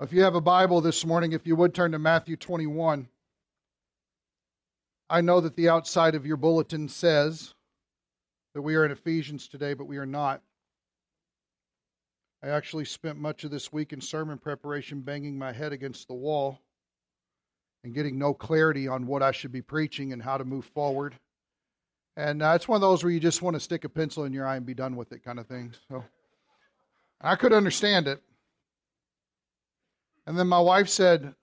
If you have a Bible this morning, if you would turn to Matthew 21. I know that the outside of your bulletin says that we are in Ephesians today, but we are not. I actually spent much of this week in sermon preparation banging my head against the wall and getting no clarity on what I should be preaching and how to move forward. And uh, it's one of those where you just want to stick a pencil in your eye and be done with it kind of thing. So I could understand it. And then my wife said,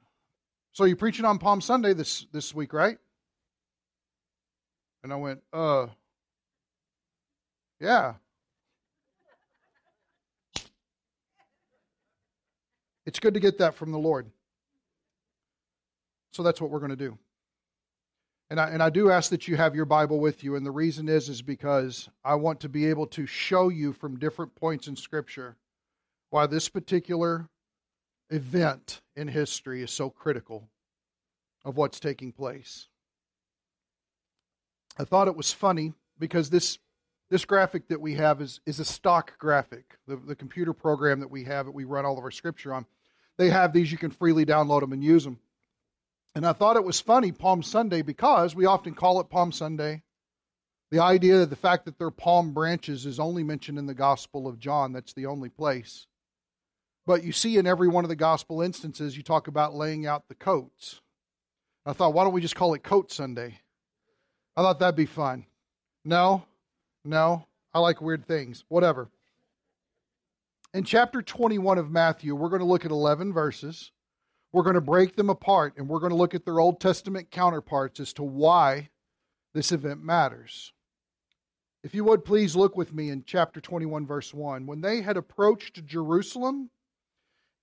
So you're preaching on Palm Sunday this, this week, right? And I went, Uh, yeah. It's good to get that from the Lord. So that's what we're going to do. And I, and I do ask that you have your Bible with you. And the reason is, is because I want to be able to show you from different points in Scripture why this particular event in history is so critical of what's taking place. I thought it was funny because this this graphic that we have is, is a stock graphic. The, the computer program that we have that we run all of our scripture on, they have these. You can freely download them and use them. And I thought it was funny, Palm Sunday, because we often call it Palm Sunday. The idea that the fact that they're palm branches is only mentioned in the Gospel of John. That's the only place. But you see in every one of the gospel instances, you talk about laying out the coats. I thought, why don't we just call it Coat Sunday? I thought that'd be fun. No, no, I like weird things. Whatever. In chapter 21 of Matthew, we're going to look at 11 verses. We're going to break them apart and we're going to look at their Old Testament counterparts as to why this event matters. If you would please look with me in chapter 21, verse 1. When they had approached Jerusalem,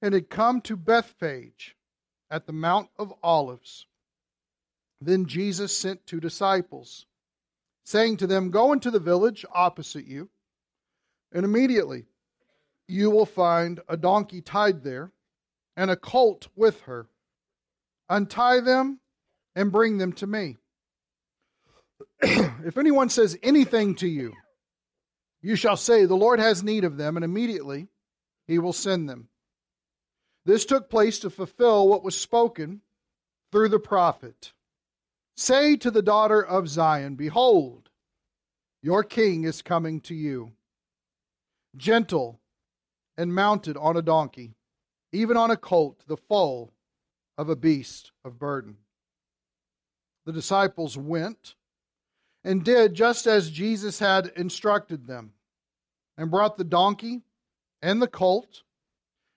and had come to Bethphage at the Mount of Olives. Then Jesus sent two disciples, saying to them, Go into the village opposite you, and immediately you will find a donkey tied there, and a colt with her. Untie them and bring them to me. if anyone says anything to you, you shall say, The Lord has need of them, and immediately he will send them. This took place to fulfill what was spoken through the prophet. Say to the daughter of Zion, Behold, your king is coming to you, gentle and mounted on a donkey, even on a colt, the foal of a beast of burden. The disciples went and did just as Jesus had instructed them, and brought the donkey and the colt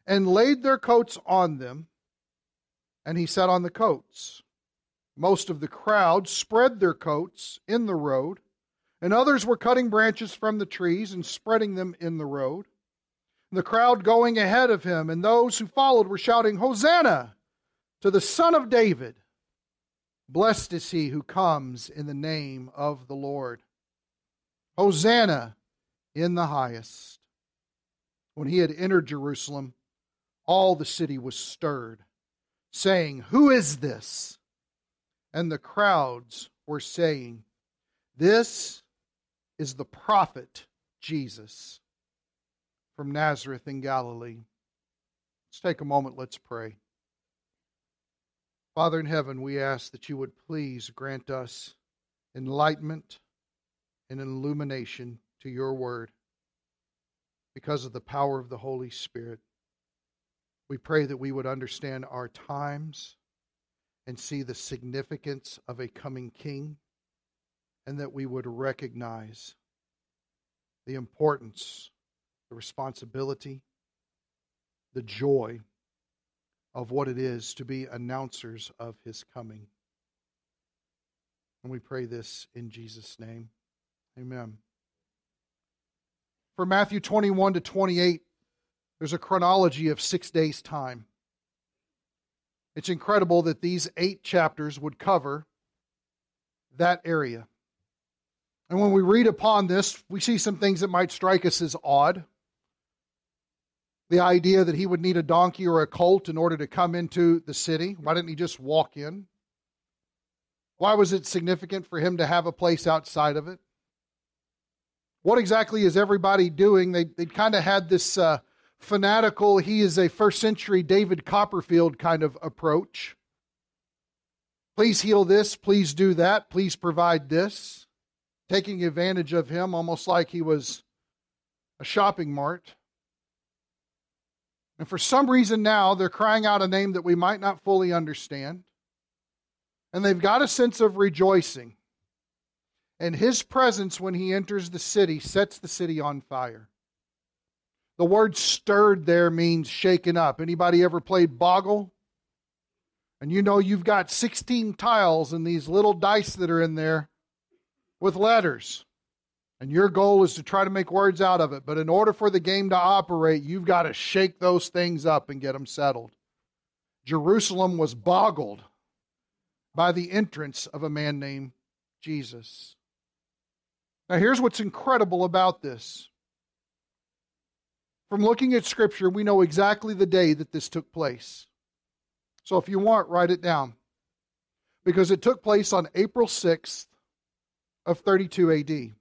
and laid their coats on them, and he sat on the coats. Most of the crowd spread their coats in the road, and others were cutting branches from the trees and spreading them in the road. The crowd going ahead of him, and those who followed were shouting, Hosanna to the Son of David! Blessed is he who comes in the name of the Lord. Hosanna in the highest. When he had entered Jerusalem, all the city was stirred, saying, Who is this? And the crowds were saying, This is the prophet Jesus from Nazareth in Galilee. Let's take a moment, let's pray. Father in heaven, we ask that you would please grant us enlightenment and illumination to your word because of the power of the Holy Spirit. We pray that we would understand our times and see the significance of a coming king, and that we would recognize the importance, the responsibility, the joy of what it is to be announcers of his coming. And we pray this in Jesus' name. Amen. For Matthew 21 to 28, there's a chronology of six days' time. It's incredible that these eight chapters would cover that area. And when we read upon this, we see some things that might strike us as odd. The idea that he would need a donkey or a colt in order to come into the city. Why didn't he just walk in? Why was it significant for him to have a place outside of it? What exactly is everybody doing? They, they kind of had this uh, fanatical, he is a first century David Copperfield kind of approach. Please heal this, please do that, please provide this. Taking advantage of him almost like he was a shopping mart. And for some reason now, they're crying out a name that we might not fully understand. And they've got a sense of rejoicing. And his presence, when he enters the city, sets the city on fire. The word stirred there means shaken up. Anybody ever played Boggle? And you know you've got 16 tiles and these little dice that are in there with letters. And your goal is to try to make words out of it. But in order for the game to operate, you've got to shake those things up and get them settled. Jerusalem was boggled by the entrance of a man named Jesus. Now, here's what's incredible about this from looking at Scripture, we know exactly the day that this took place. So if you want, write it down. Because it took place on April 6th of 32 AD.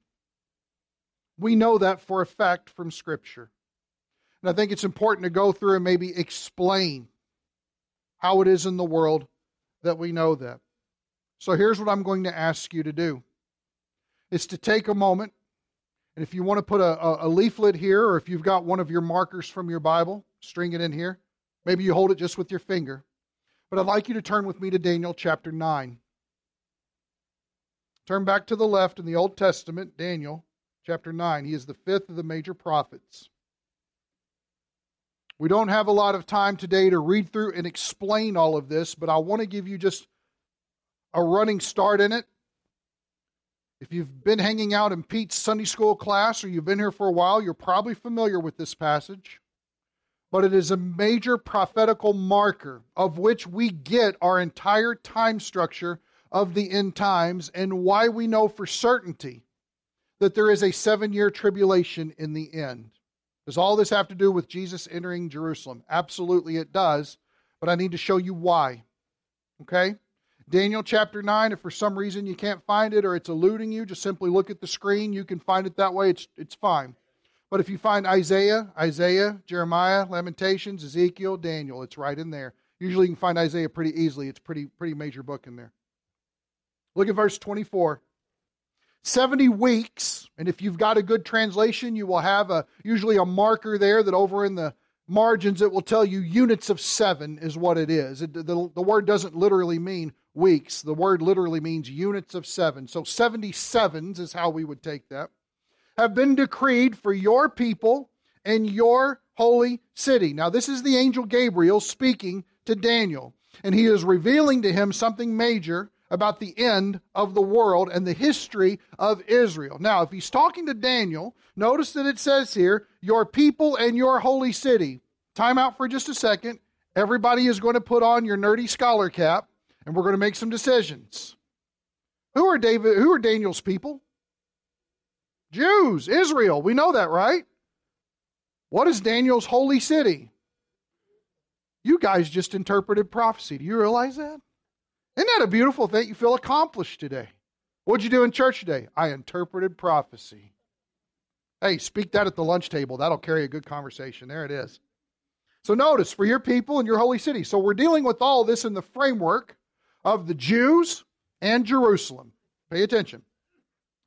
We know that for a fact from Scripture. And I think it's important to go through and maybe explain how it is in the world that we know that. So here's what I'm going to ask you to do. Is to take a moment and if you want to put a, a, leaflet here, or if you've got one of your markers from your Bible, string it in here. Maybe you hold it just with your finger. But I'd like you to turn with me to Daniel chapter 9. Turn back to the left in the Old Testament, Daniel chapter 9. He is the fifth of the major prophets. We don't have a lot of time today to read through and explain all of this, but I want to give you just a running start in it if you've been hanging out in Pete's Sunday school class or you've been here for a while, you're probably familiar with this passage. But it is a major prophetical marker of which we get our entire time structure of the end times and why we know for certainty that there is a seven year tribulation in the end. Does all this have to do with Jesus entering Jerusalem? Absolutely, it does. But I need to show you why. Okay? Daniel chapter 9, if for some reason you can't find it or it's eluding you, just simply look at the screen. You can find it that way, it's, it's fine. But if you find Isaiah, Isaiah, Jeremiah, Lamentations, Ezekiel, Daniel, it's right in there. Usually you can find Isaiah pretty easily. It's pretty pretty major book in there. Look at verse 24. 70 weeks, and if you've got a good translation, you will have a usually a marker there that over in the margins it will tell you units of 7 is what it is. It, the, the word doesn't literally mean weeks. The word literally means units of seven. So 77s is how we would take that. Have been decreed for your people and your holy city. Now, this is the angel Gabriel speaking to Daniel, and he is revealing to him something major about the end of the world and the history of Israel. Now, if he's talking to Daniel, notice that it says here, your people and your holy city. Time out for just a second. Everybody is going to put on your nerdy scholar cap and we're going to make some decisions. Who are David who are Daniel's people? Jews, Israel. We know that, right? What is Daniel's holy city? You guys just interpreted prophecy. Do you realize that? Isn't that a beautiful thing? You feel accomplished today. What'd you do in church today? I interpreted prophecy. Hey, speak that at the lunch table. That'll carry a good conversation. There it is. So notice for your people and your holy city. So we're dealing with all this in the framework of the Jews and Jerusalem. Pay attention.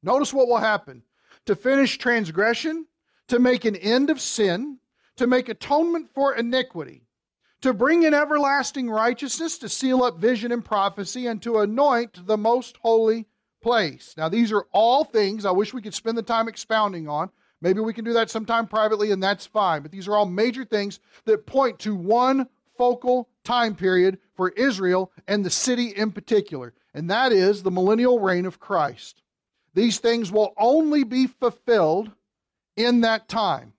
Notice what will happen. To finish transgression, to make an end of sin, to make atonement for iniquity, to bring in everlasting righteousness, to seal up vision and prophecy, and to anoint the most holy place. Now, these are all things I wish we could spend the time expounding on. Maybe we can do that sometime privately, and that's fine. But these are all major things that point to one focal time period for Israel and the city in particular, and that is the millennial reign of Christ. These things will only be fulfilled in that time.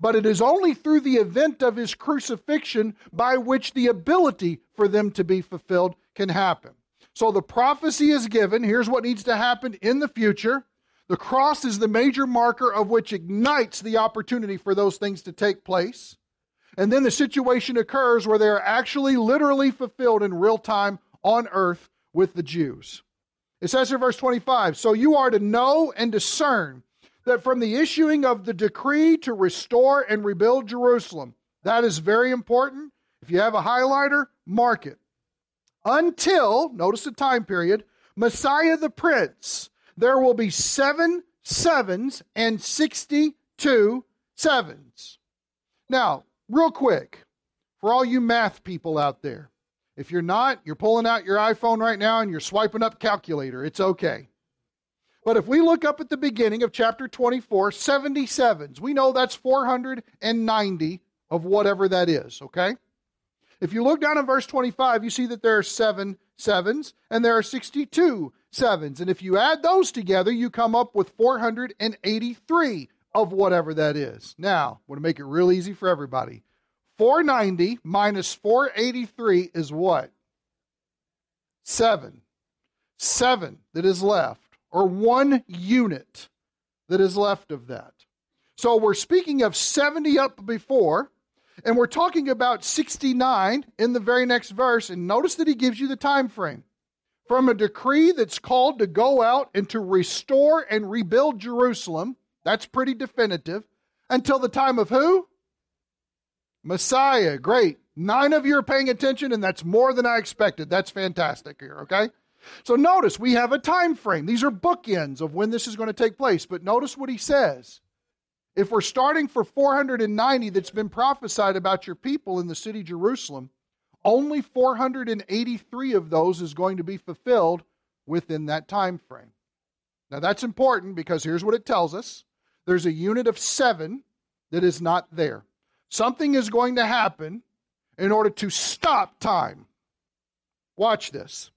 But it is only through the event of his crucifixion by which the ability for them to be fulfilled can happen. So the prophecy is given. Here's what needs to happen in the future. The cross is the major marker of which ignites the opportunity for those things to take place. And then the situation occurs where they are actually literally fulfilled in real time on earth with the Jews. It says in verse 25 So you are to know and discern that from the issuing of the decree to restore and rebuild Jerusalem, that is very important. If you have a highlighter, mark it. Until, notice the time period, Messiah the Prince, there will be seven sevens and 62 sevens. Now, real quick, for all you math people out there, if you're not, you're pulling out your iPhone right now and you're swiping up calculator. It's okay. But if we look up at the beginning of chapter 24, 77s, we know that's 490 of whatever that is, okay? If you look down in verse 25, you see that there are seven sevens and there are 62 sevens. And if you add those together, you come up with 483 of whatever that is. Now, I want to make it real easy for everybody. 490 minus 483 is what? Seven. Seven that is left, or one unit that is left of that. So we're speaking of 70 up before, and we're talking about 69 in the very next verse. And notice that he gives you the time frame. From a decree that's called to go out and to restore and rebuild Jerusalem, that's pretty definitive, until the time of who? Messiah. Great. Nine of you are paying attention, and that's more than I expected. That's fantastic here, okay? So notice we have a time frame. These are bookends of when this is going to take place. But notice what he says. If we're starting for 490 that's been prophesied about your people in the city Jerusalem, only 483 of those is going to be fulfilled within that time frame. Now that's important because here's what it tells us. There's a unit of 7 that is not there. Something is going to happen in order to stop time. Watch this.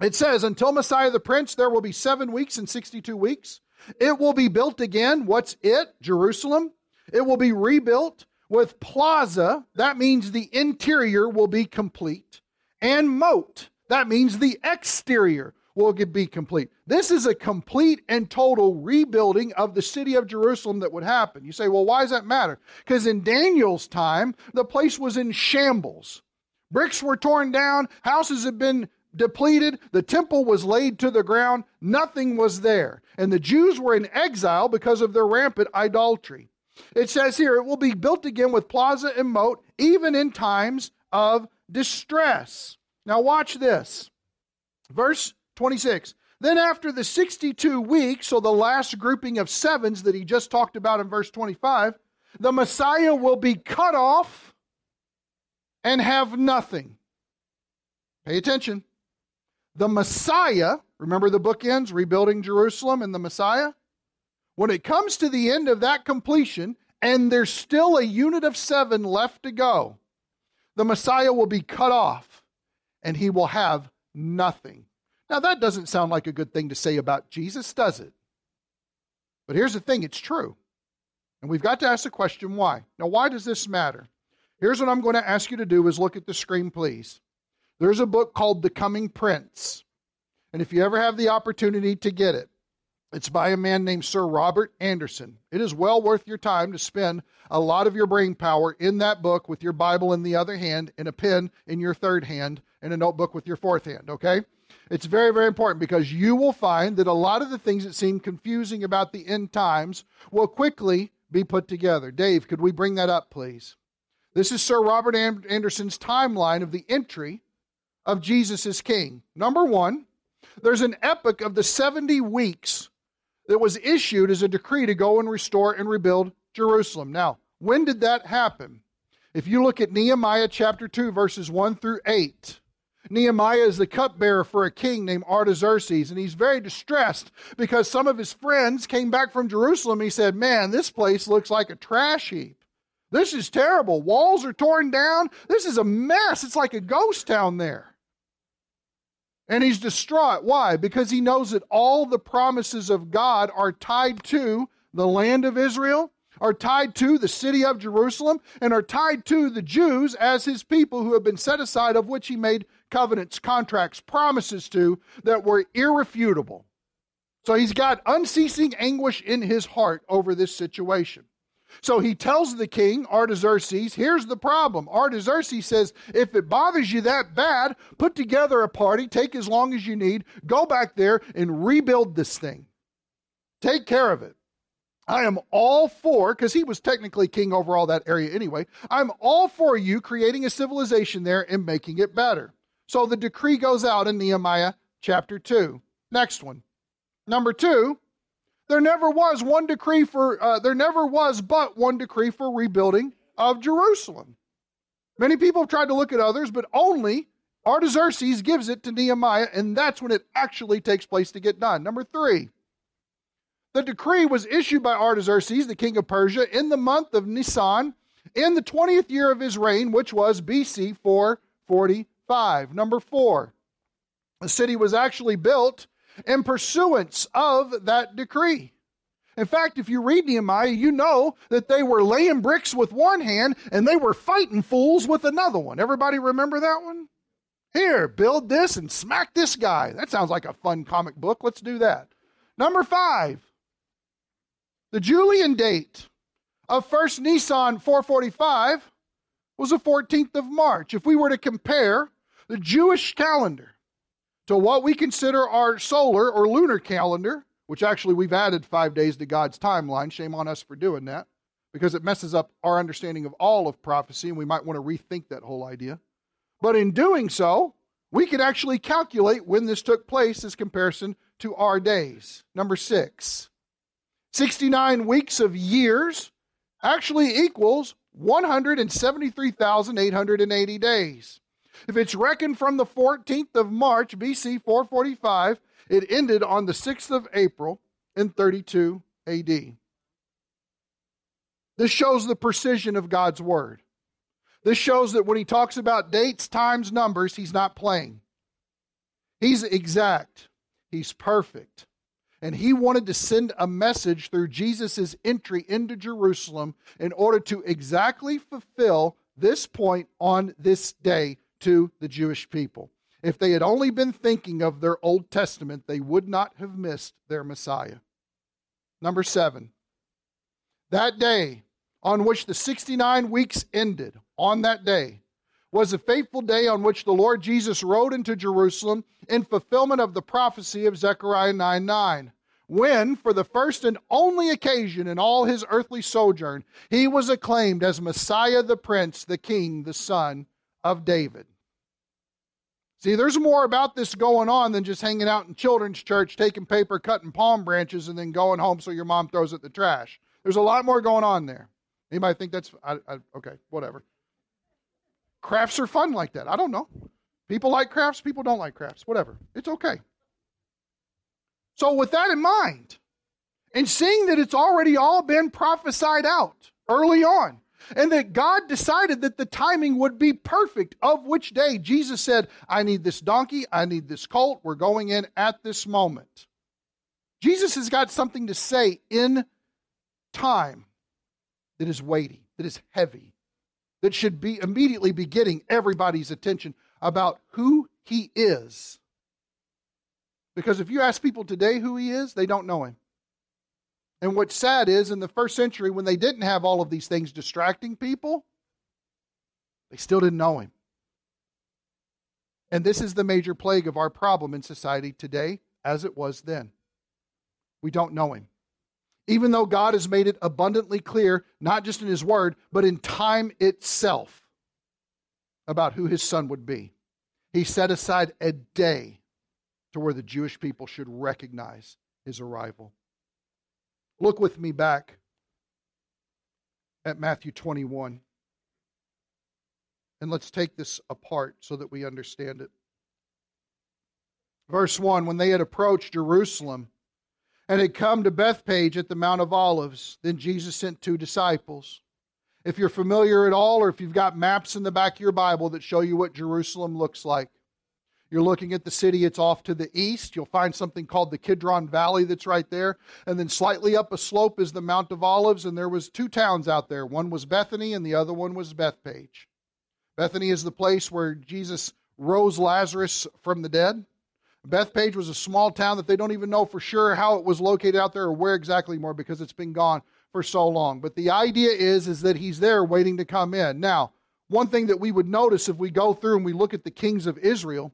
It says, Until Messiah the Prince, there will be seven weeks and 62 weeks. It will be built again. What's it? Jerusalem. It will be rebuilt with plaza. That means the interior will be complete. And moat. That means the exterior will be complete. This is a complete and total rebuilding of the city of Jerusalem that would happen. You say, well, why does that matter? Because in Daniel's time, the place was in shambles. Bricks were torn down, houses had been depleted, the temple was laid to the ground, nothing was there. And the Jews were in exile because of their rampant idolatry. It says here, it will be built again with plaza and moat, even in times of distress. Now, watch this. Verse 26. Then, after the 62 weeks, so the last grouping of sevens that he just talked about in verse 25, the Messiah will be cut off and have nothing. Pay attention. The Messiah, remember the book ends, rebuilding Jerusalem and the Messiah? When it comes to the end of that completion, and there's still a unit of seven left to go, the Messiah will be cut off and he will have nothing. Now, that doesn't sound like a good thing to say about Jesus, does it? But here's the thing it's true. And we've got to ask the question why. Now, why does this matter? Here's what I'm going to ask you to do is look at the screen, please. There's a book called The Coming Prince. And if you ever have the opportunity to get it, it's by a man named Sir Robert Anderson. It is well worth your time to spend a lot of your brain power in that book with your Bible in the other hand and a pen in your third hand and a notebook with your fourth hand, okay? It's very, very important because you will find that a lot of the things that seem confusing about the end times will quickly be put together. Dave, could we bring that up, please? This is Sir Robert Anderson's timeline of the entry of Jesus as king. Number one, there's an epoch of the 70 weeks that was issued as a decree to go and restore and rebuild Jerusalem. Now, when did that happen? If you look at Nehemiah chapter 2, verses 1 through 8, Nehemiah is the cupbearer for a king named Artaxerxes, and he's very distressed because some of his friends came back from Jerusalem. He said, Man, this place looks like a trash heap. This is terrible. Walls are torn down. This is a mess. It's like a ghost town there. And he's distraught. Why? Because he knows that all the promises of God are tied to the land of Israel, are tied to the city of Jerusalem, and are tied to the Jews as his people who have been set aside, of which he made covenants, contracts, promises to that were irrefutable. So he's got unceasing anguish in his heart over this situation. So he tells the king, Artaxerxes, here's the problem. Artaxerxes says, if it bothers you that bad, put together a party, take as long as you need, go back there and rebuild this thing. Take care of it. I am all for, because he was technically king over all that area anyway, I'm all for you creating a civilization there and making it better. So the decree goes out in Nehemiah chapter 2. Next one. Number two, there never was one decree for, uh, there never was but one decree for rebuilding of Jerusalem. Many people have tried to look at others, but only Artaxerxes gives it to Nehemiah, and that's when it actually takes place to get done. Number three, the decree was issued by Artaxerxes, the king of Persia, in the month of Nisan, in the 20th year of his reign, which was BC 445. Number four, the city was actually built in pursuance of that decree. In fact, if you read Nehemiah, you know that they were laying bricks with one hand and they were fighting fools with another one. Everybody remember that one? Here, build this and smack this guy. That sounds like a fun comic book. Let's do that. Number five, the Julian date of 1st Nisan 445 was the 14th of March. If we were to compare the Jewish calendar to what we consider our solar or lunar calendar, which actually we've added five days to God's timeline, shame on us for doing that, because it messes up our understanding of all of prophecy, and we might want to rethink that whole idea. But in doing so, we could actually calculate when this took place as comparison to our days. Number six, 69 weeks of years actually equals 173,880 days. If it's reckoned from the 14th of March, BC 445, it ended on the 6th of April in 32 AD. This shows the precision of God's word. This shows that when he talks about dates, times, numbers, he's not playing. He's exact, he's perfect, and he wanted to send a message through Jesus' entry into Jerusalem in order to exactly fulfill this point on this day to the Jewish people. If they had only been thinking of their Old Testament, they would not have missed their Messiah. Number seven, that day on which the 69 weeks ended, on that day, was a fateful day on which the Lord Jesus rode into Jerusalem in fulfillment of the prophecy of Zechariah 9 9, when, for the first and only occasion in all his earthly sojourn, he was acclaimed as Messiah the Prince, the King, the Son of David. See, there's more about this going on than just hanging out in children's church, taking paper, cutting palm branches, and then going home so your mom throws it in the trash. There's a lot more going on there. Anybody think that's I, I, okay? Whatever. Crafts are fun like that. I don't know. People like crafts, people don't like crafts. Whatever. It's okay. So, with that in mind, and seeing that it's already all been prophesied out early on, and that God decided that the timing would be perfect of which day Jesus said, I need this donkey, I need this colt, we're going in at this moment. Jesus has got something to say in time that is weighty, that is heavy, that should be immediately be getting everybody's attention about who he is. Because if you ask people today who he is, they don't know him. And what's sad is in the first century, when they didn't have all of these things distracting people, they still didn't know him. And this is the major plague of our problem in society today, as it was then. We don't know him even though God has made it abundantly clear, not just in His Word, but in time itself, about who His Son would be. He set aside a day to where the Jewish people should recognize His arrival. Look with me back at Matthew 21. And let's take this apart so that we understand it. Verse 1 When they had approached Jerusalem, and had come to Bethphage at the Mount of Olives. Then Jesus sent two disciples. If you're familiar at all, or if you've got maps in the back of your Bible that show you what Jerusalem looks like, you're looking at the city, it's off to the east. You'll find something called the Kidron Valley that's right there. And then slightly up a slope is the Mount of Olives, and there was two towns out there. One was Bethany and the other one was Bethphage. Bethany is the place where Jesus rose Lazarus from the dead. Bethphage was a small town that they don't even know for sure how it was located out there or where exactly more because it's been gone for so long. But the idea is is that he's there waiting to come in. Now, one thing that we would notice if we go through and we look at the kings of Israel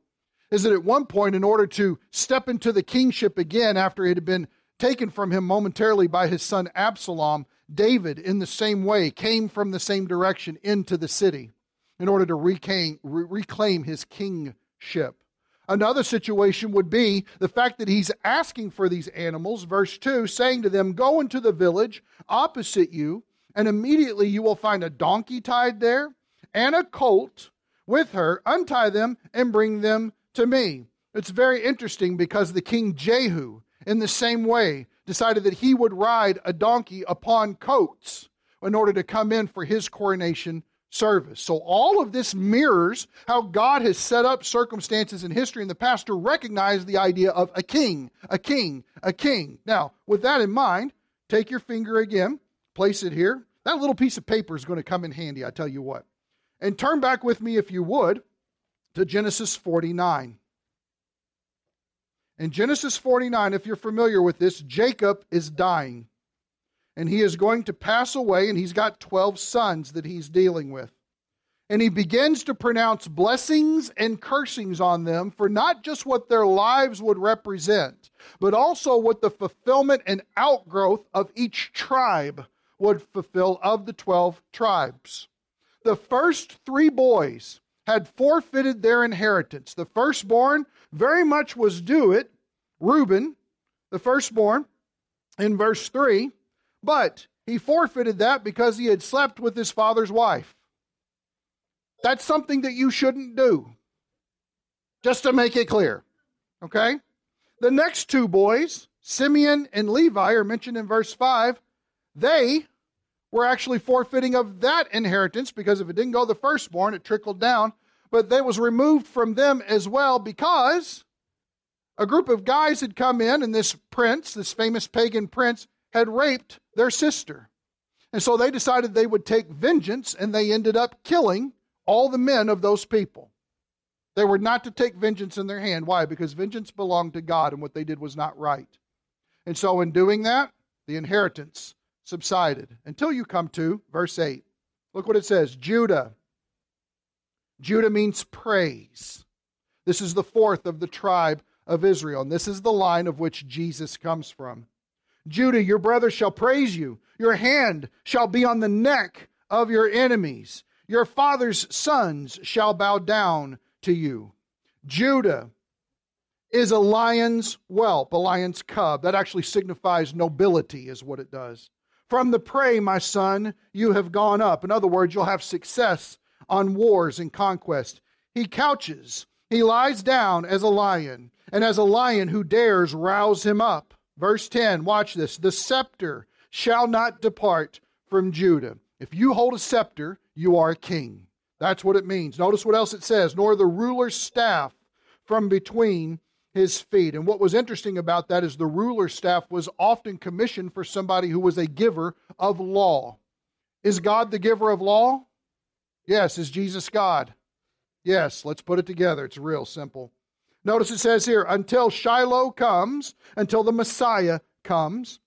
is that at one point in order to step into the kingship again after it had been taken from him momentarily by his son Absalom, David, in the same way, came from the same direction into the city in order to reclaim, his kingship. Another situation would be the fact that he's asking for these animals, verse 2, saying to them, Go into the village opposite you, and immediately you will find a donkey tied there and a colt with her. Untie them and bring them to me. It's very interesting because the king Jehu, in the same way, decided that he would ride a donkey upon coats in order to come in for his coronation service. So all of this mirrors how God has set up circumstances in history in the past to recognize the idea of a king, a king, a king. Now, with that in mind, take your finger again, place it here. That little piece of paper is going to come in handy, I tell you what. And turn back with me, if you would, to Genesis 49. In Genesis 49, if you're familiar with this, Jacob is dying and he is going to pass away, and he's got 12 sons that he's dealing with. And he begins to pronounce blessings and cursings on them for not just what their lives would represent, but also what the fulfillment and outgrowth of each tribe would fulfill of the 12 tribes. The first three boys had forfeited their inheritance. The firstborn very much was due it, Reuben, the firstborn, in verse 3. But he forfeited that because he had slept with his father's wife. That's something that you shouldn't do. Just to make it clear. Okay? The next two boys, Simeon and Levi, are mentioned in verse 5. They were actually forfeiting of that inheritance because if it didn't go the firstborn, it trickled down. But they was removed from them as well because a group of guys had come in, and this prince, this famous pagan prince, had raped their sister. And so they decided they would take vengeance, and they ended up killing all the men of those people. They were not to take vengeance in their hand. Why? Because vengeance belonged to God, and what they did was not right. And so, in doing that, the inheritance subsided until you come to verse 8. Look what it says Judah. Judah means praise. This is the fourth of the tribe of Israel, and this is the line of which Jesus comes from. Judah, your brother shall praise you. Your hand shall be on the neck of your enemies. Your father's sons shall bow down to you. Judah is a lion's whelp, a lion's cub. That actually signifies nobility, is what it does. From the prey, my son, you have gone up. In other words, you'll have success on wars and conquest. He couches, he lies down as a lion, and as a lion who dares rouse him up. Verse 10, watch this. The scepter shall not depart from Judah. If you hold a scepter, you are a king. That's what it means. Notice what else it says nor the ruler's staff from between his feet. And what was interesting about that is the ruler's staff was often commissioned for somebody who was a giver of law. Is God the giver of law? Yes. Is Jesus God? Yes. Let's put it together. It's real simple. Notice it says here, until Shiloh comes, until the Messiah comes,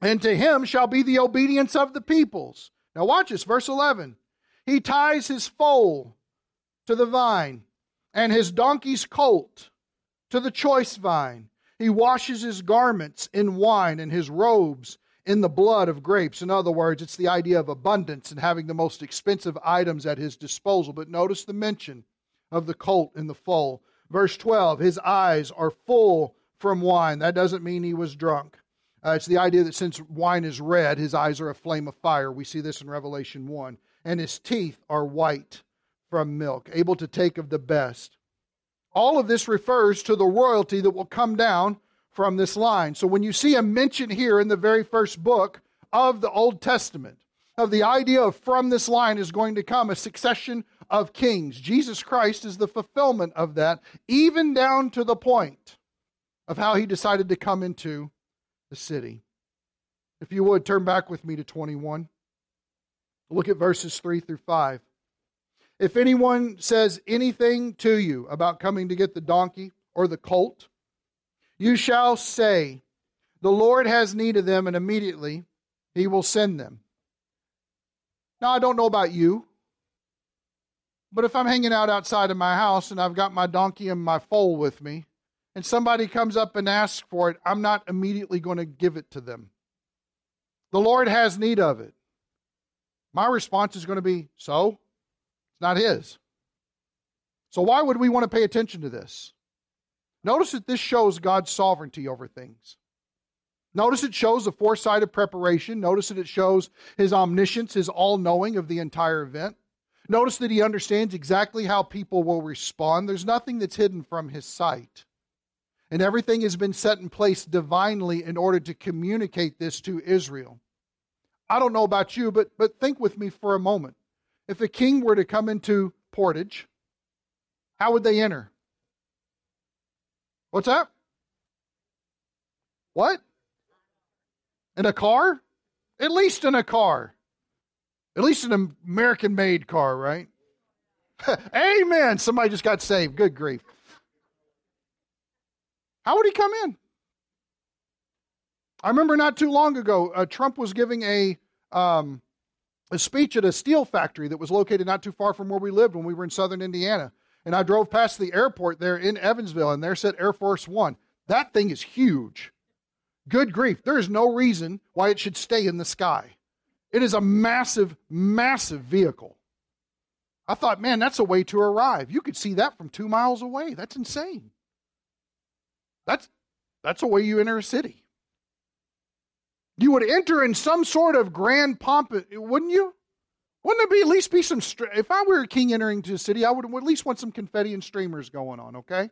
and to him shall be the obedience of the peoples. Now watch this, verse 11. He ties his foal to the vine, and his donkey's colt to the choice vine. He washes his garments in wine and his robes in the blood of grapes. In other words, it's the idea of abundance and having the most expensive items at his disposal. But notice the mention of the colt and the foal. Verse 12, his eyes are full from wine. That doesn't mean he was drunk. Uh, it's the idea that since wine is red, his eyes are a flame of fire. We see this in Revelation 1. And his teeth are white from milk, able to take of the best. All of this refers to the royalty that will come down from this line. So when you see a mention here in the very first book of the Old Testament, of the idea of from this line is going to come a succession of kings. Jesus Christ is the fulfillment of that, even down to the point of how he decided to come into the city. If you would, turn back with me to 21. Look at verses 3 through 5. If anyone says anything to you about coming to get the donkey or the colt, you shall say, The Lord has need of them, and immediately he will send them. Now, I don't know about you, but if I'm hanging out outside of my house and I've got my donkey and my foal with me, and somebody comes up and asks for it, I'm not immediately going to give it to them. The Lord has need of it. My response is going to be, So? It's not His. So why would we want to pay attention to this? Notice that this shows God's sovereignty over things. Notice it shows the foresight of preparation. Notice that it shows his omniscience, his all knowing of the entire event. Notice that he understands exactly how people will respond. There's nothing that's hidden from his sight. And everything has been set in place divinely in order to communicate this to Israel. I don't know about you, but, but think with me for a moment. If a king were to come into Portage, how would they enter? What's that? What? In a car? At least in a car. At least an American made car, right? Amen. Somebody just got saved. Good grief. How would he come in? I remember not too long ago, uh, Trump was giving a um, a speech at a steel factory that was located not too far from where we lived when we were in southern Indiana. And I drove past the airport there in Evansville, and there said Air Force One. That thing is huge. Good grief. There is no reason why it should stay in the sky. It is a massive, massive vehicle. I thought, man, that's a way to arrive. You could see that from two miles away. That's insane. That's, that's a way you enter a city. You would enter in some sort of grand pomp, wouldn't you? Wouldn't there be at least be some? If I were a king entering to a city, I would at least want some confetti and streamers going on. Okay,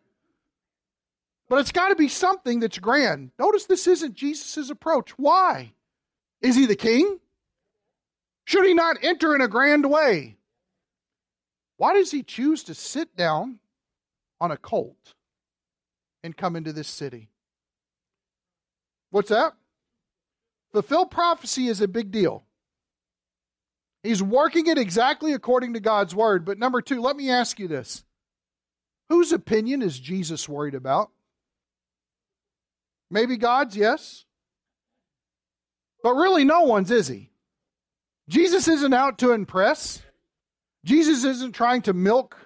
but it's got to be something that's grand. Notice this isn't Jesus' approach. Why? Is he the king? Should he not enter in a grand way? Why does he choose to sit down on a colt and come into this city? What's that? Fulfill prophecy is a big deal. He's working it exactly according to God's word. But number two, let me ask you this whose opinion is Jesus worried about? Maybe God's, yes. But really, no one's, is he? Jesus isn't out to impress. Jesus isn't trying to milk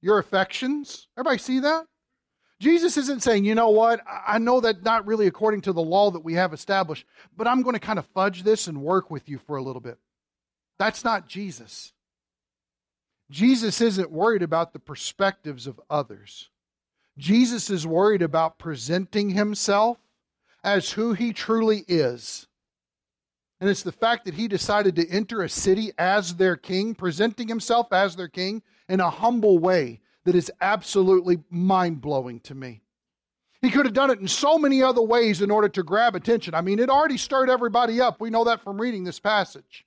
your affections. Everybody see that? Jesus isn't saying, you know what, I know that not really according to the law that we have established, but I'm going to kind of fudge this and work with you for a little bit. That's not Jesus. Jesus isn't worried about the perspectives of others. Jesus is worried about presenting himself as who he truly is. And it's the fact that he decided to enter a city as their king, presenting himself as their king in a humble way that is absolutely mind blowing to me. He could have done it in so many other ways in order to grab attention. I mean, it already stirred everybody up. We know that from reading this passage.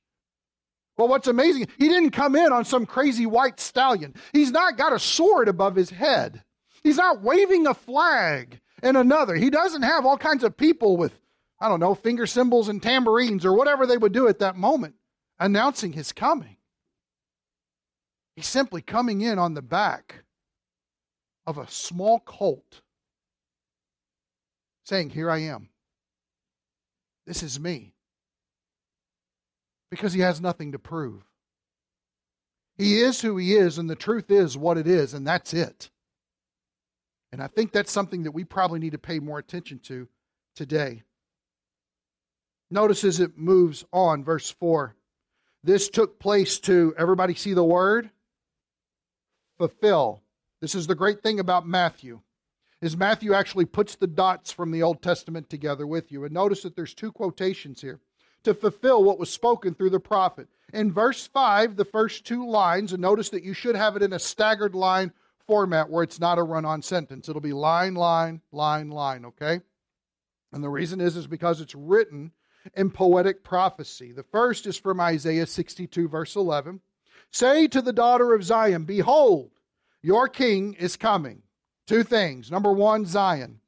Well, what's amazing, he didn't come in on some crazy white stallion. He's not got a sword above his head. He's not waving a flag and another. He doesn't have all kinds of people with, I don't know, finger cymbals and tambourines or whatever they would do at that moment announcing his coming. He's simply coming in on the back of a small colt saying, Here I am. This is me because he has nothing to prove. He is who he is, and the truth is what it is, and that's it. And I think that's something that we probably need to pay more attention to today. Notice as it moves on, verse 4. This took place to, everybody see the word? Fulfill. This is the great thing about Matthew. Is Matthew actually puts the dots from the Old Testament together with you. And notice that there's two quotations here to fulfill what was spoken through the prophet. In verse 5, the first two lines, and notice that you should have it in a staggered line format where it's not a run on sentence. It'll be line, line, line, line, okay? And the reason is, is because it's written in poetic prophecy. The first is from Isaiah 62, verse 11. Say to the daughter of Zion, Behold, your king is coming. Two things. Number one, Zion.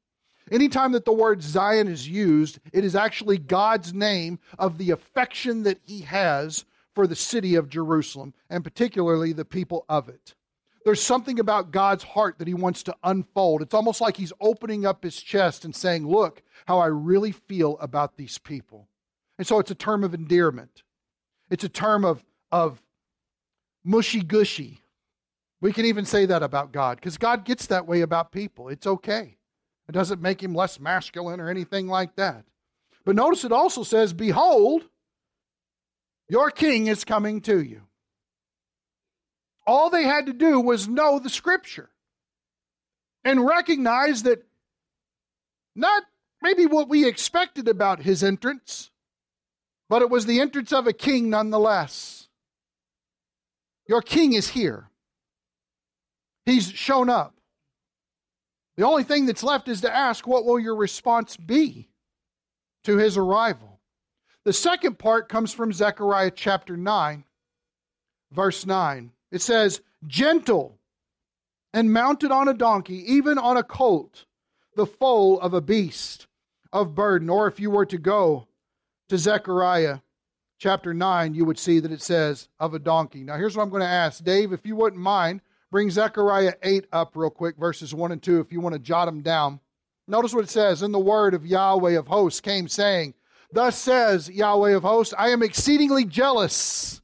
Anytime that the word Zion is used, it is actually God's name of the affection that he has for the city of Jerusalem, and particularly the people of it. There's something about God's heart that he wants to unfold. It's almost like he's opening up his chest and saying, Look how I really feel about these people. And so it's a term of endearment, it's a term of, of mushy gushy. We can even say that about God because God gets that way about people. It's okay. It doesn't make him less masculine or anything like that. But notice it also says, Behold, your king is coming to you. All they had to do was know the scripture and recognize that not maybe what we expected about his entrance, but it was the entrance of a king nonetheless. Your king is here. He's shown up. The only thing that's left is to ask, what will your response be to his arrival? The second part comes from Zechariah chapter 9, verse 9. It says, Gentle and mounted on a donkey, even on a colt, the foal of a beast of burden. Or if you were to go to Zechariah chapter 9, you would see that it says, of a donkey. Now, here's what I'm going to ask. Dave, if you wouldn't mind, bring Zechariah 8 up real quick, verses 1 and 2, if you want to jot them down. Notice what it says. In the word of Yahweh of hosts came saying, Thus says Yahweh of hosts, I am exceedingly jealous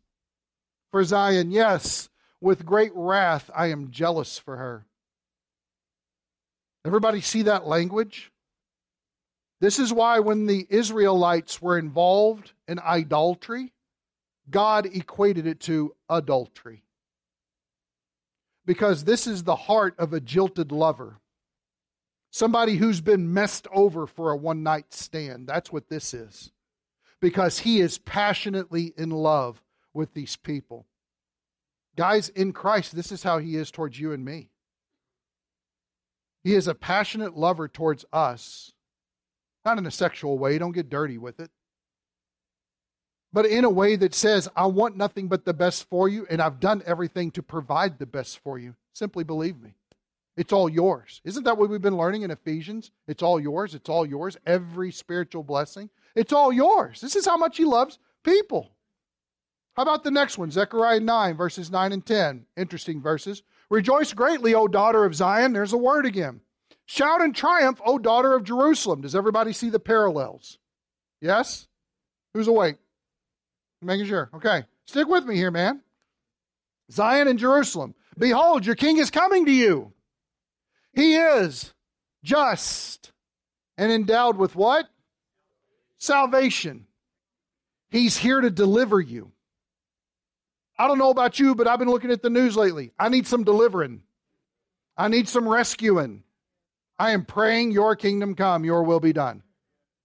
for Zion. Yes, with great wrath I am jealous for her. Everybody see that language? This is why when the Israelites were involved in idolatry, God equated it to adultery. Because this is the heart of a jilted lover. Somebody who's been messed over for a one night stand. That's what this is. Because he is passionately in love with these people. Guys, in Christ, this is how he is towards you and me. He is a passionate lover towards us, not in a sexual way, don't get dirty with it, but in a way that says, I want nothing but the best for you, and I've done everything to provide the best for you. Simply believe me. It's all yours. Isn't that what we've been learning in Ephesians? It's all yours. It's all yours. Every spiritual blessing. It's all yours. This is how much he loves people. How about the next one? Zechariah 9, verses 9 and 10. Interesting verses. Rejoice greatly, O daughter of Zion. There's a word again. Shout in triumph, O daughter of Jerusalem. Does everybody see the parallels? Yes? Who's awake? Making sure. Okay. Stick with me here, man. Zion and Jerusalem. Behold, your king is coming to you. He is just and endowed with what? Salvation. He's here to deliver you. I don't know about you, but I've been looking at the news lately. I need some delivering. I need some rescuing. I am praying your kingdom come, your will be done.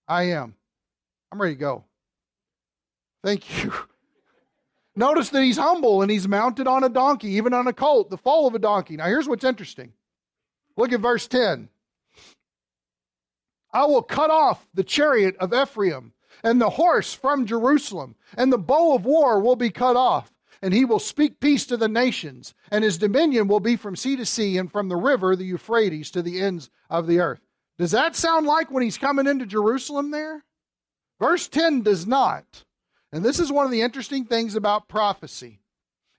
I am. I'm ready to go. Thank you. Notice that he's humble and he's mounted on a donkey, even on a colt, the foal of a donkey. Now, here's what's interesting. Look at verse 10. I will cut off the chariot of Ephraim and the horse from Jerusalem, and the bow of war will be cut off and he will speak peace to the nations, and his dominion will be from sea to sea and from the river, the Euphrates, to the ends of the earth. Does that sound like when he's coming into Jerusalem there? Verse 10 does not. And this is one of the interesting things about prophecy.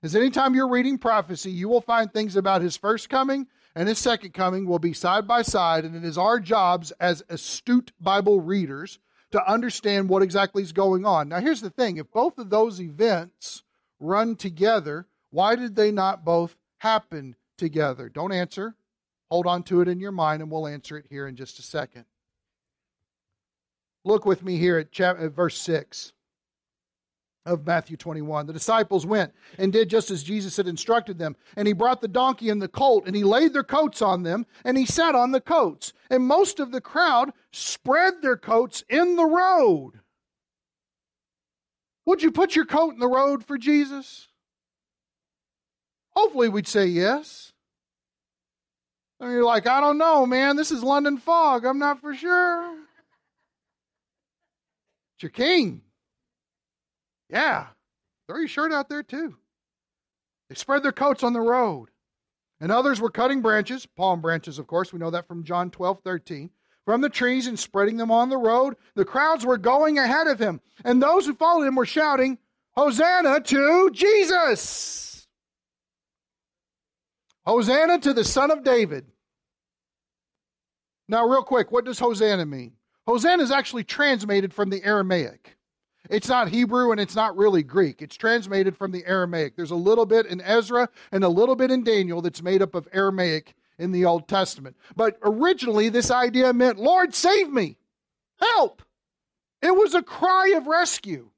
Is anytime you're reading prophecy, you will find things about his first coming and his second coming will be side by side, and it is our jobs as astute Bible readers to understand what exactly is going on. Now, here's the thing if both of those events run together, why did they not both happen together? Don't answer. Hold on to it in your mind, and we'll answer it here in just a second. Look with me here at, chapter, verse 6 of Matthew 21. The disciples went and did just as Jesus had instructed them. And he brought the donkey and the colt, and he laid their coats on them, and he sat on the coats. And most of the crowd spread their coats in the road. Would you put your coat in the road for Jesus? Hopefully, we'd say yes. And you're like, I don't know, man. This is London fog. I'm not for sure. It's your king. Yeah. Throw your shirt out there, too. They spread their coats on the road. And others were cutting branches, palm branches, of course. We know that from John 12, 13 from the trees and spreading them on the road. The crowds were going ahead of him, and those who followed him were shouting, Hosanna to Jesus! Hosanna to the Son of David. Now, real quick, what does Hosanna mean? Hosanna is actually translated from the Aramaic. It's not Hebrew and it's not really Greek. It's translated from the Aramaic. There's a little bit in Ezra and a little bit in Daniel that's made up of Aramaic in the Old Testament. But originally, this idea meant, Lord, save me, help. It was a cry of rescue.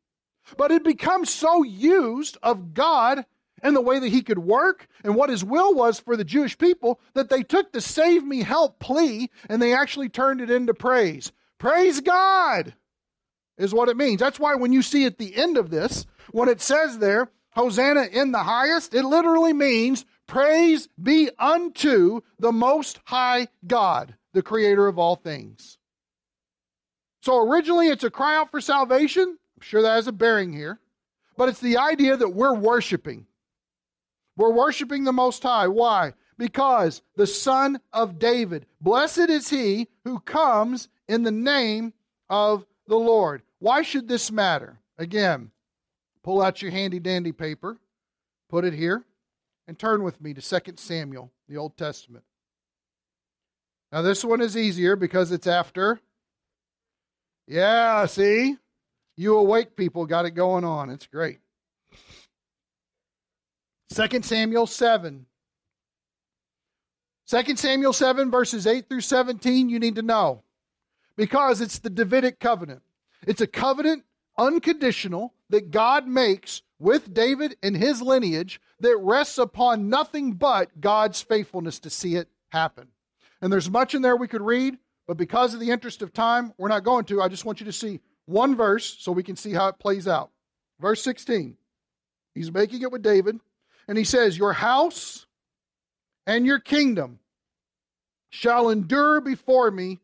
But it becomes so used of God and the way that he could work and what his will was for the Jewish people that they took the save me help plea and they actually turned it into praise. Praise God is what it means. That's why when you see at the end of this, when it says there, Hosanna in the highest, it literally means praise be unto the most high God, the creator of all things. So originally it's a cry out for salvation. I'm sure that has a bearing here. But it's the idea that we're worshiping. We're worshiping the Most High. Why? Because the Son of David, blessed is he who comes in the name of the Lord. Why should this matter? Again, pull out your handy dandy paper, put it here, and turn with me to 2 Samuel, the Old Testament. Now, this one is easier because it's after. Yeah, see? You awake people got it going on. It's great. 2 Samuel 7. 2 Samuel 7, verses 8 through 17, you need to know. Because it's the Davidic covenant. It's a covenant, unconditional, that God makes with David and his lineage that rests upon nothing but God's faithfulness to see it happen. And there's much in there we could read, but because of the interest of time, we're not going to. I just want you to see one verse so we can see how it plays out. Verse 16. He's making it with David. And he says, Your house and your kingdom shall endure before me.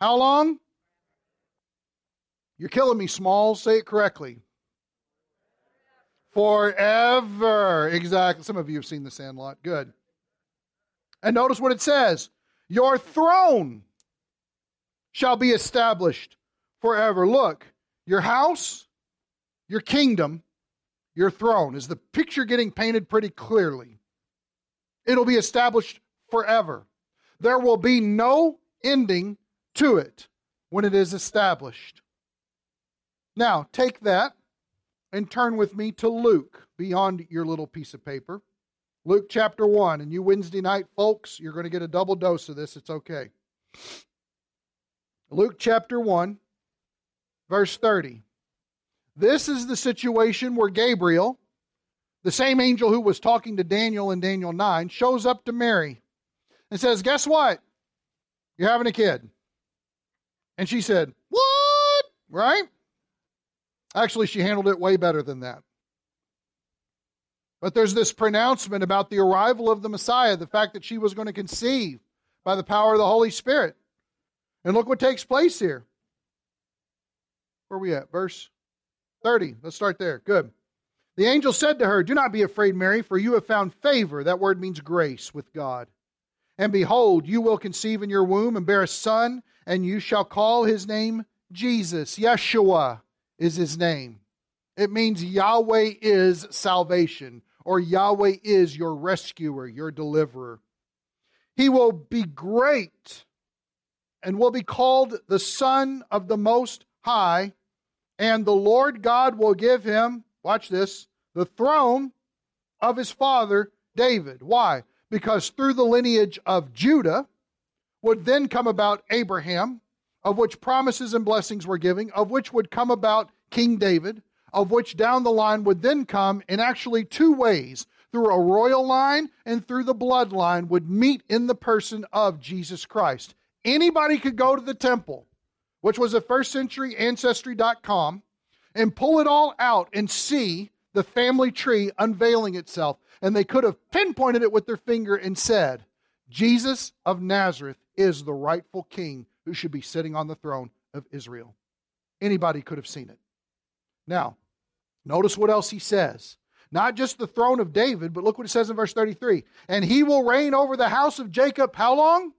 How long? You're killing me, Small. Say it correctly. Forever. Exactly. Some of you have seen The Sandlot. Good. And notice what it says Your throne shall be established forever. Look, your house, your kingdom, your throne. Is the picture getting painted pretty clearly? It'll be established forever. There will be no ending to it when it is established. Now, take that and turn with me to Luke beyond your little piece of paper. Luke chapter 1. And you Wednesday night folks, you're going to get a double dose of this. It's okay. Luke chapter 1, verse 30. This is the situation where Gabriel, the same angel who was talking to Daniel in Daniel 9, shows up to Mary and says, Guess what? You're having a kid. And she said, What? Right? Actually, she handled it way better than that. But there's this pronouncement about the arrival of the Messiah, the fact that she was going to conceive by the power of the Holy Spirit. And look what takes place here. Where are we at? Verse 30. Let's start there. Good. The angel said to her, Do not be afraid, Mary, for you have found favor. That word means grace with God. And behold, you will conceive in your womb and bear a son, and you shall call his name Jesus. Yeshua is his name. It means Yahweh is salvation, or Yahweh is your rescuer, your deliverer. He will be great and will be called the Son of the Most High and the Lord God will give him, watch this, the throne of his father David. Why? Because through the lineage of Judah would then come about Abraham, of which promises and blessings were given, of which would come about King David, of which down the line would then come in actually two ways through a royal line and through the bloodline would meet in the person of Jesus Christ. Anybody could go to the temple which was a first century ancestry.com, and pull it all out and see the family tree unveiling itself. And they could have pinpointed it with their finger and said, Jesus of Nazareth is the rightful king who should be sitting on the throne of Israel. Anybody could have seen it. Now, notice what else he says. Not just the throne of David, but look what it says in verse 33. And he will reign over the house of Jacob how long?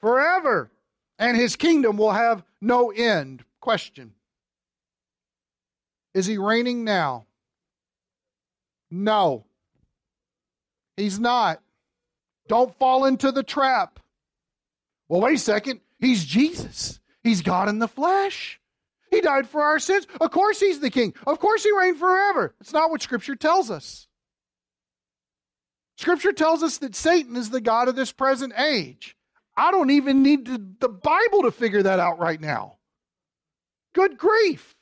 Forever and his kingdom will have no end. Question Is he reigning now? No. He's not. Don't fall into the trap. Well, wait a second. He's Jesus. He's God in the flesh. He died for our sins. Of course, he's the king. Of course, he reigned forever. It's not what Scripture tells us. Scripture tells us that Satan is the God of this present age. I don't even need the Bible to figure that out right now. Good grief.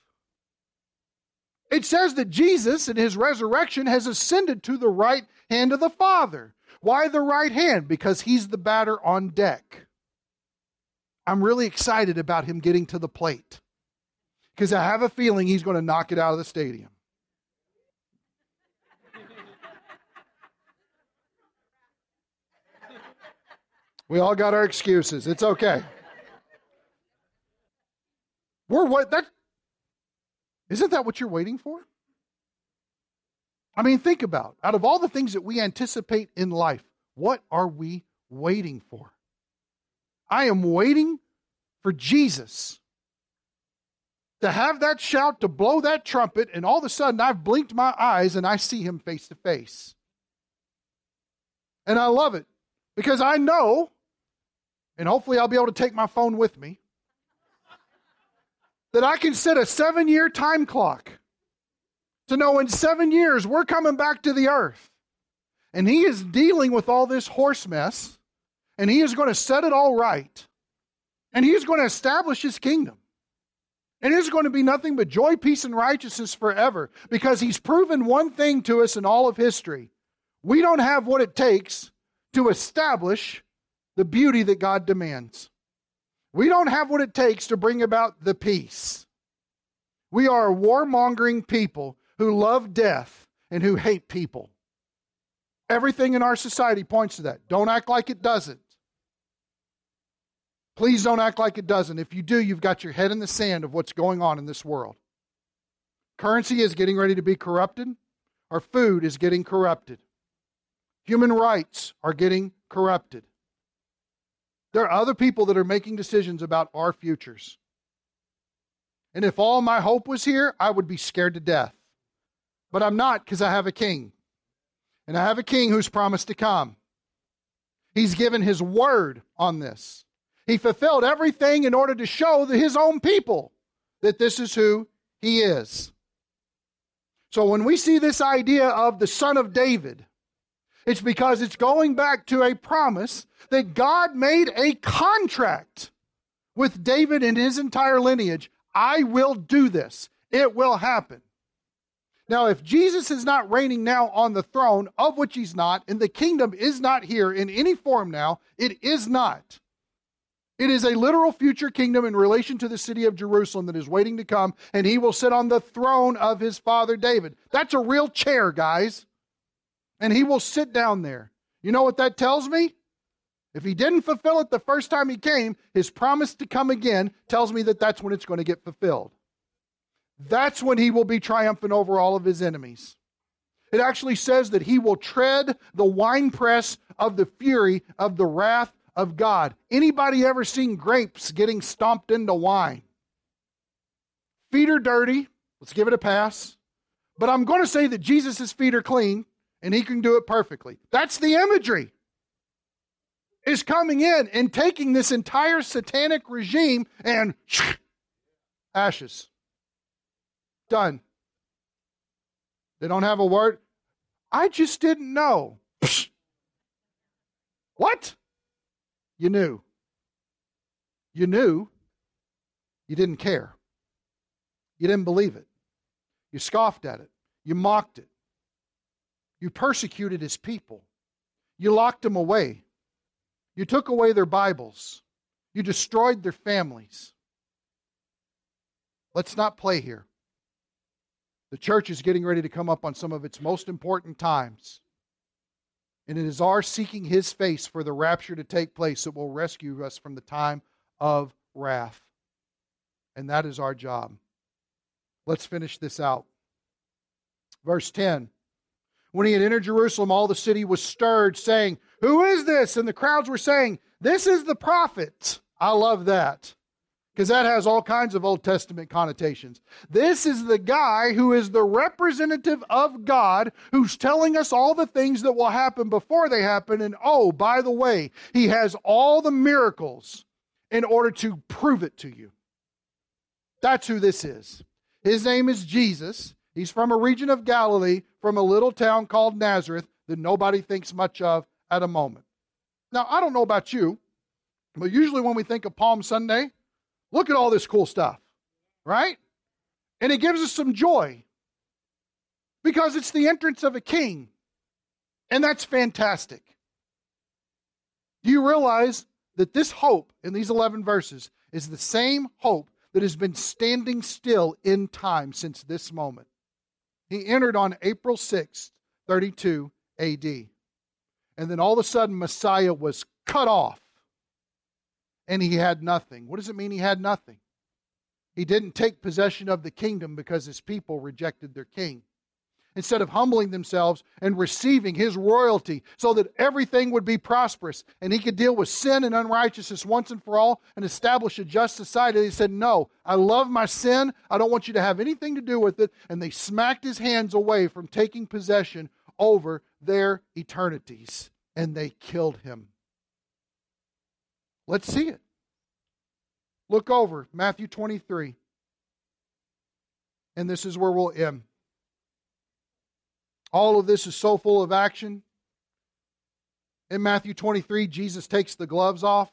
It says that Jesus in his resurrection has ascended to the right hand of the Father. Why the right hand? Because he's the batter on deck. I'm really excited about him getting to the plate because I have a feeling he's going to knock it out of the stadium. We all got our excuses. It's okay. We're what that isn't that what you're waiting for? I mean, think about out of all the things that we anticipate in life, what are we waiting for? I am waiting for Jesus to have that shout, to blow that trumpet, and all of a sudden I've blinked my eyes and I see him face to face. And I love it because I know, and hopefully I'll be able to take my phone with me, that I can set a seven year time clock to know in seven years we're coming back to the earth. And he is dealing with all this horse mess, and he is going to set it all right. And he's going to establish his kingdom. And it's going to be nothing but joy, peace, and righteousness forever because he's proven one thing to us in all of history. We don't have what it takes to establish the beauty that God demands. We don't have what it takes to bring about the peace. We are a warmongering people who love death and who hate people. Everything in our society points to that. Don't act like it doesn't. Please don't act like it doesn't. If you do, you've got your head in the sand of what's going on in this world. Currency is getting ready to be corrupted. Our food is getting corrupted. Human rights are getting corrupted. There are other people that are making decisions about our futures. And if all my hope was here, I would be scared to death. But I'm not because I have a king. And I have a king who's promised to come. He's given his word on this. He fulfilled everything in order to show his own people that this is who he is. So when we see this idea of the son of David, it's because it's going back to a promise that God made a contract with David and his entire lineage. I will do this. It will happen. Now, if Jesus is not reigning now on the throne, of which he's not, and the kingdom is not here in any form now, it is not. It is a literal future kingdom in relation to the city of Jerusalem that is waiting to come, and he will sit on the throne of his father David. That's a real chair, guys. And he will sit down there. You know what that tells me? If he didn't fulfill it the first time he came, his promise to come again tells me that that's when it's going to get fulfilled. That's when he will be triumphant over all of his enemies. It actually says that he will tread the winepress of the fury of the wrath of God. Anybody ever seen grapes getting stomped into wine? Feet are dirty. Let's give it a pass. But I'm going to say that Jesus' feet are clean and he can do it perfectly. That's the imagery is coming in and taking this entire satanic regime and ashes. Done. They don't have a word. I just didn't know. What? You knew. You knew. You didn't care. You didn't believe it. You scoffed at it. You mocked it. You persecuted his people. You locked them away. You took away their Bibles. You destroyed their families. Let's not play here. The church is getting ready to come up on some of its most important times. And it is our seeking his face for the rapture to take place that will rescue us from the time of wrath. And that is our job. Let's finish this out. Verse 10 When he had entered Jerusalem, all the city was stirred, saying, Who is this? And the crowds were saying, This is the prophet. I love that because that has all kinds of Old Testament connotations. This is the guy who is the representative of God who's telling us all the things that will happen before they happen. And oh, by the way, he has all the miracles in order to prove it to you. That's who this is. His name is Jesus. He's from a region of Galilee, from a little town called Nazareth. that nobody thinks much of at a moment. Now, I don't know about you, but usually when we think of Palm Sunday, look at all this cool stuff, right? And it gives us some joy because it's the entrance of a king. And that's fantastic. Do you realize that this hope in these 11 verses is the same hope that has been standing still in time since this moment? He entered on April 6th, 32 AD. And then all of a sudden, Messiah was cut off and he had nothing. What does it mean he had nothing? He didn't take possession of the kingdom because his people rejected their king instead of humbling themselves and receiving his royalty so that everything would be prosperous and he could deal with sin and unrighteousness once and for all and establish a just society. He said, No, I love my sin. I don't want you to have anything to do with it. And they smacked his hands away from taking possession over their eternities and they killed him. Let's see it. Look over Matthew 23. And this is where we'll end. All of this is so full of action. In Matthew 23, Jesus takes the gloves off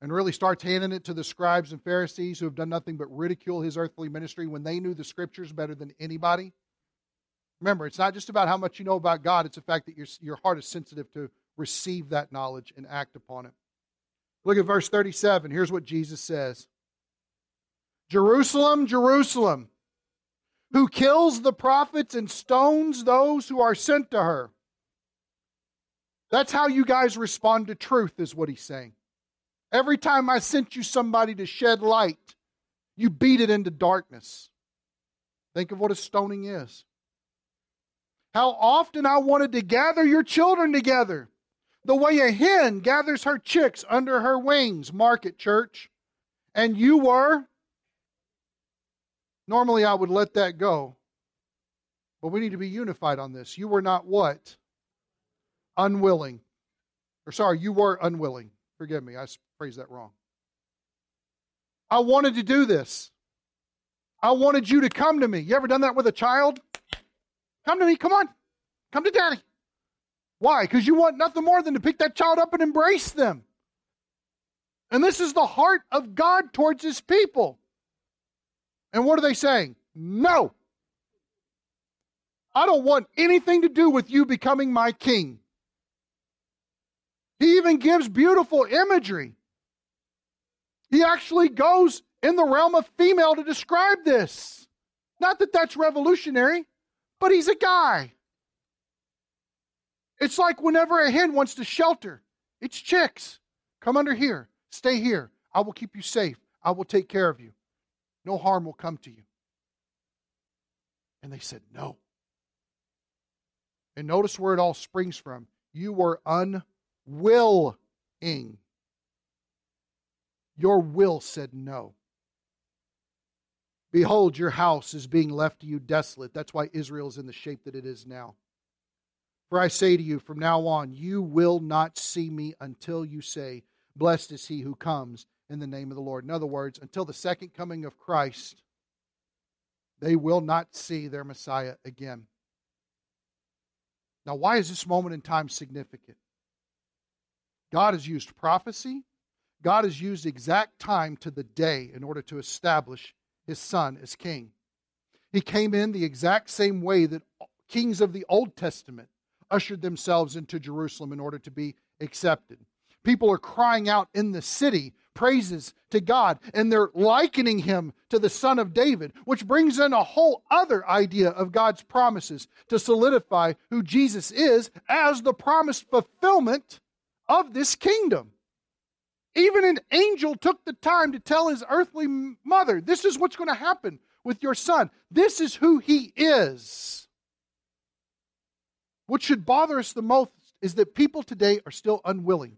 and really starts handing it to the scribes and Pharisees who have done nothing but ridicule his earthly ministry when they knew the scriptures better than anybody. Remember, it's not just about how much you know about God, it's the fact that your, your heart is sensitive to receive that knowledge and act upon it. Look at verse 37. Here's what Jesus says Jerusalem, Jerusalem who kills the prophets and stones those who are sent to her. That's how you guys respond to truth, is what he's saying. Every time I sent you somebody to shed light, you beat it into darkness. Think of what a stoning is. How often I wanted to gather your children together, the way a hen gathers her chicks under her wings, market church, and you were Normally, I would let that go. But we need to be unified on this. You were not what? Unwilling. Or sorry, you were unwilling. Forgive me, I phrased that wrong. I wanted to do this. I wanted you to come to me. You ever done that with a child? Come to me, come on. Come to daddy. Why? Because you want nothing more than to pick that child up and embrace them. And this is the heart of God towards his people. And what are they saying? No. I don't want anything to do with you becoming my king. He even gives beautiful imagery. He actually goes in the realm of female to describe this. Not that that's revolutionary, but he's a guy. It's like whenever a hen wants to shelter its chicks, come under here, stay here. I will keep you safe. I will take care of you. No harm will come to you. And they said, No. And notice where it all springs from. You were unwilling. Your will said no. Behold, your house is being left to you desolate. That's why Israel is in the shape that it is now. For I say to you, from now on, you will not see me until you say, Blessed is he who comes in the name of the Lord. In other words, until the second coming of Christ, they will not see their Messiah again. Now, why is this moment in time significant? God has used prophecy, God has used exact time to the day in order to establish his son as king. He came in the exact same way that kings of the Old Testament ushered themselves into Jerusalem in order to be accepted. People are crying out in the city praises to God, and they're likening him to the son of David, which brings in a whole other idea of God's promises to solidify who Jesus is as the promised fulfillment of this kingdom. Even an angel took the time to tell his earthly mother, This is what's going to happen with your son. This is who he is. What should bother us the most is that people today are still unwilling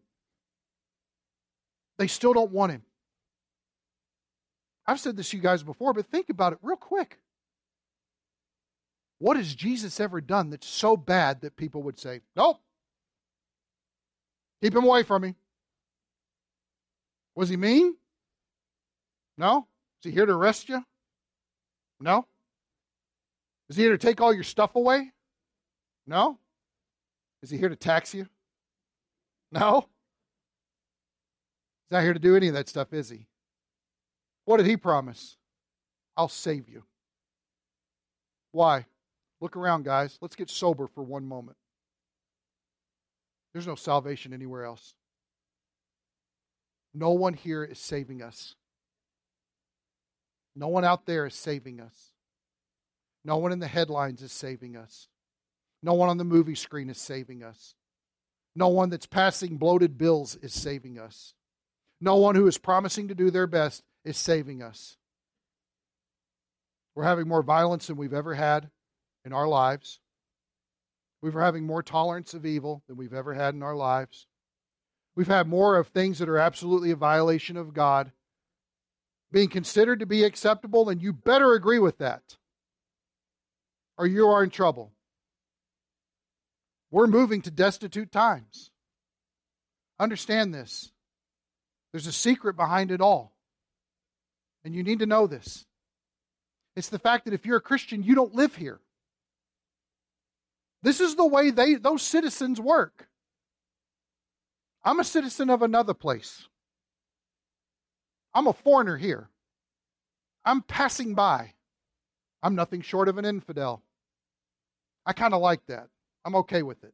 they still don't want him. I've said this to you guys before, but think about it real quick. What has Jesus ever done that's so bad that people would say, Nope, keep him away from me? Was he mean? No. Is he here to arrest you? No. Is he here to take all your stuff away? No. Is he here to tax you? No. He's not here to do any of that stuff, is he? What did he promise? I'll save you. Why? Look around, guys. Let's get sober for one moment. There's no salvation anywhere else. No one here is saving us. No one out there is saving us. No one in the headlines is saving us. No one on the movie screen is saving us. No one that's passing bloated bills is saving us. No one who is promising to do their best is saving us. We're having more violence than we've ever had in our lives. We're having more tolerance of evil than we've ever had in our lives. We've had more of things that are absolutely a violation of God being considered to be acceptable, and you better agree with that, or you are in trouble. We're moving to destitute times. Understand this. There's a secret behind it all. And you need to know this. It's the fact that if you're a Christian, you don't live here. This is the way they those citizens work. I'm a citizen of another place. I'm a foreigner here. I'm passing by. I'm nothing short of an infidel. I kind of like that. I'm okay with it.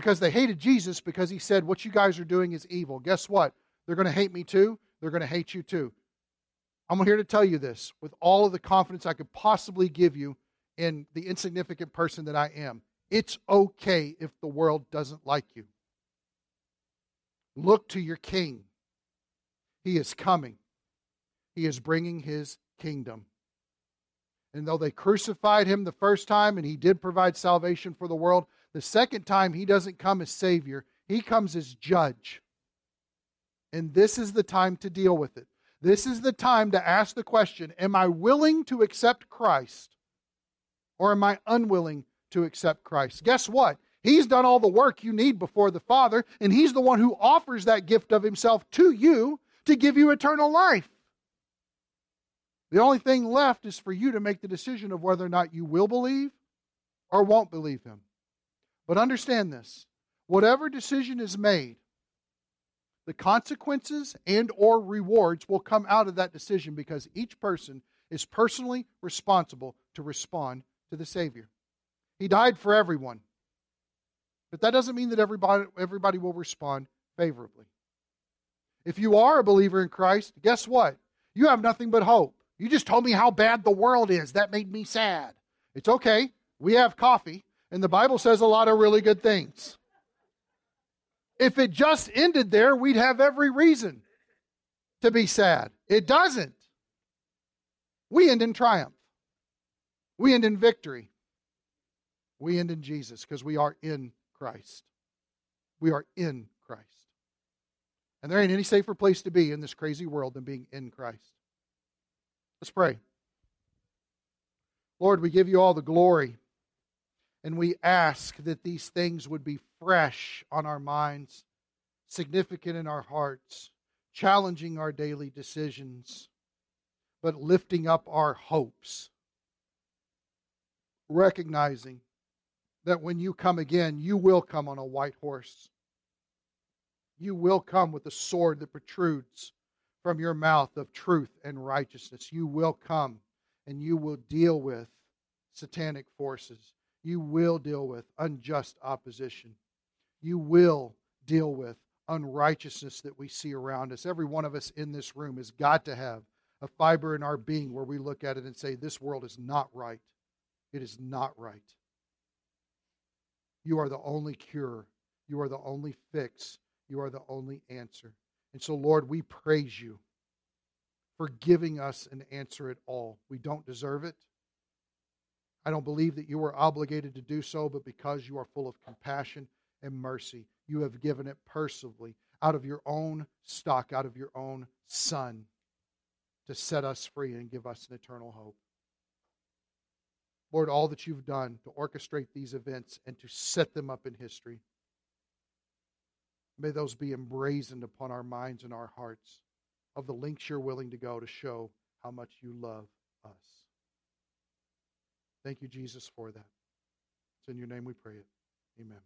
Because they hated Jesus because he said, What you guys are doing is evil. Guess what? They're going to hate me too. They're going to hate you too. I'm here to tell you this with all of the confidence I could possibly give you in the insignificant person that I am. It's okay if the world doesn't like you. Look to your king. He is coming, he is bringing his kingdom. And though they crucified him the first time and he did provide salvation for the world, the second time he doesn't come as Savior, he comes as judge. And this is the time to deal with it. This is the time to ask the question Am I willing to accept Christ or am I unwilling to accept Christ? Guess what? He's done all the work you need before the Father, and He's the one who offers that gift of Himself to you to give you eternal life. The only thing left is for you to make the decision of whether or not you will believe or won't believe him. But understand this whatever decision is made, the consequences and or rewards will come out of that decision because each person is personally responsible to respond to the Savior. He died for everyone. But that doesn't mean that everybody, everybody will respond favorably. If you are a believer in Christ, guess what? You have nothing but hope. You just told me how bad the world is. That made me sad. It's okay. We have coffee, and the Bible says a lot of really good things. If it just ended there, we'd have every reason to be sad. It doesn't. We end in triumph, we end in victory. We end in Jesus because we are in Christ. We are in Christ. And there ain't any safer place to be in this crazy world than being in Christ. Let's pray. Lord, we give you all the glory. And we ask that these things would be fresh on our minds, significant in our hearts, challenging our daily decisions, but lifting up our hopes. Recognizing that when you come again, you will come on a white horse you will come with a sword that protrudes from your mouth of truth and righteousness. You will come and you will deal with satanic forces. You will deal with unjust opposition. You will deal with unrighteousness that we see around us. Every one of us in this room has got to have a fiber in our being where we look at it and say, This world is not right. It is not right. You are the only cure. You are the only fix. You are the only answer. And so, Lord, we praise you for giving us an answer at all. We don't deserve it. I don't believe that you were obligated to do so, but because you are full of compassion and mercy, you have given it personally out of your own stock, out of your own Son, to set us free and give us an eternal hope. Lord, all that you've done to orchestrate these events and to set them up in history. May those be emblazoned upon our minds and our hearts of the links you're willing to go to show how much you love us. Thank you, Jesus, for that. It's in your name we pray it. Amen.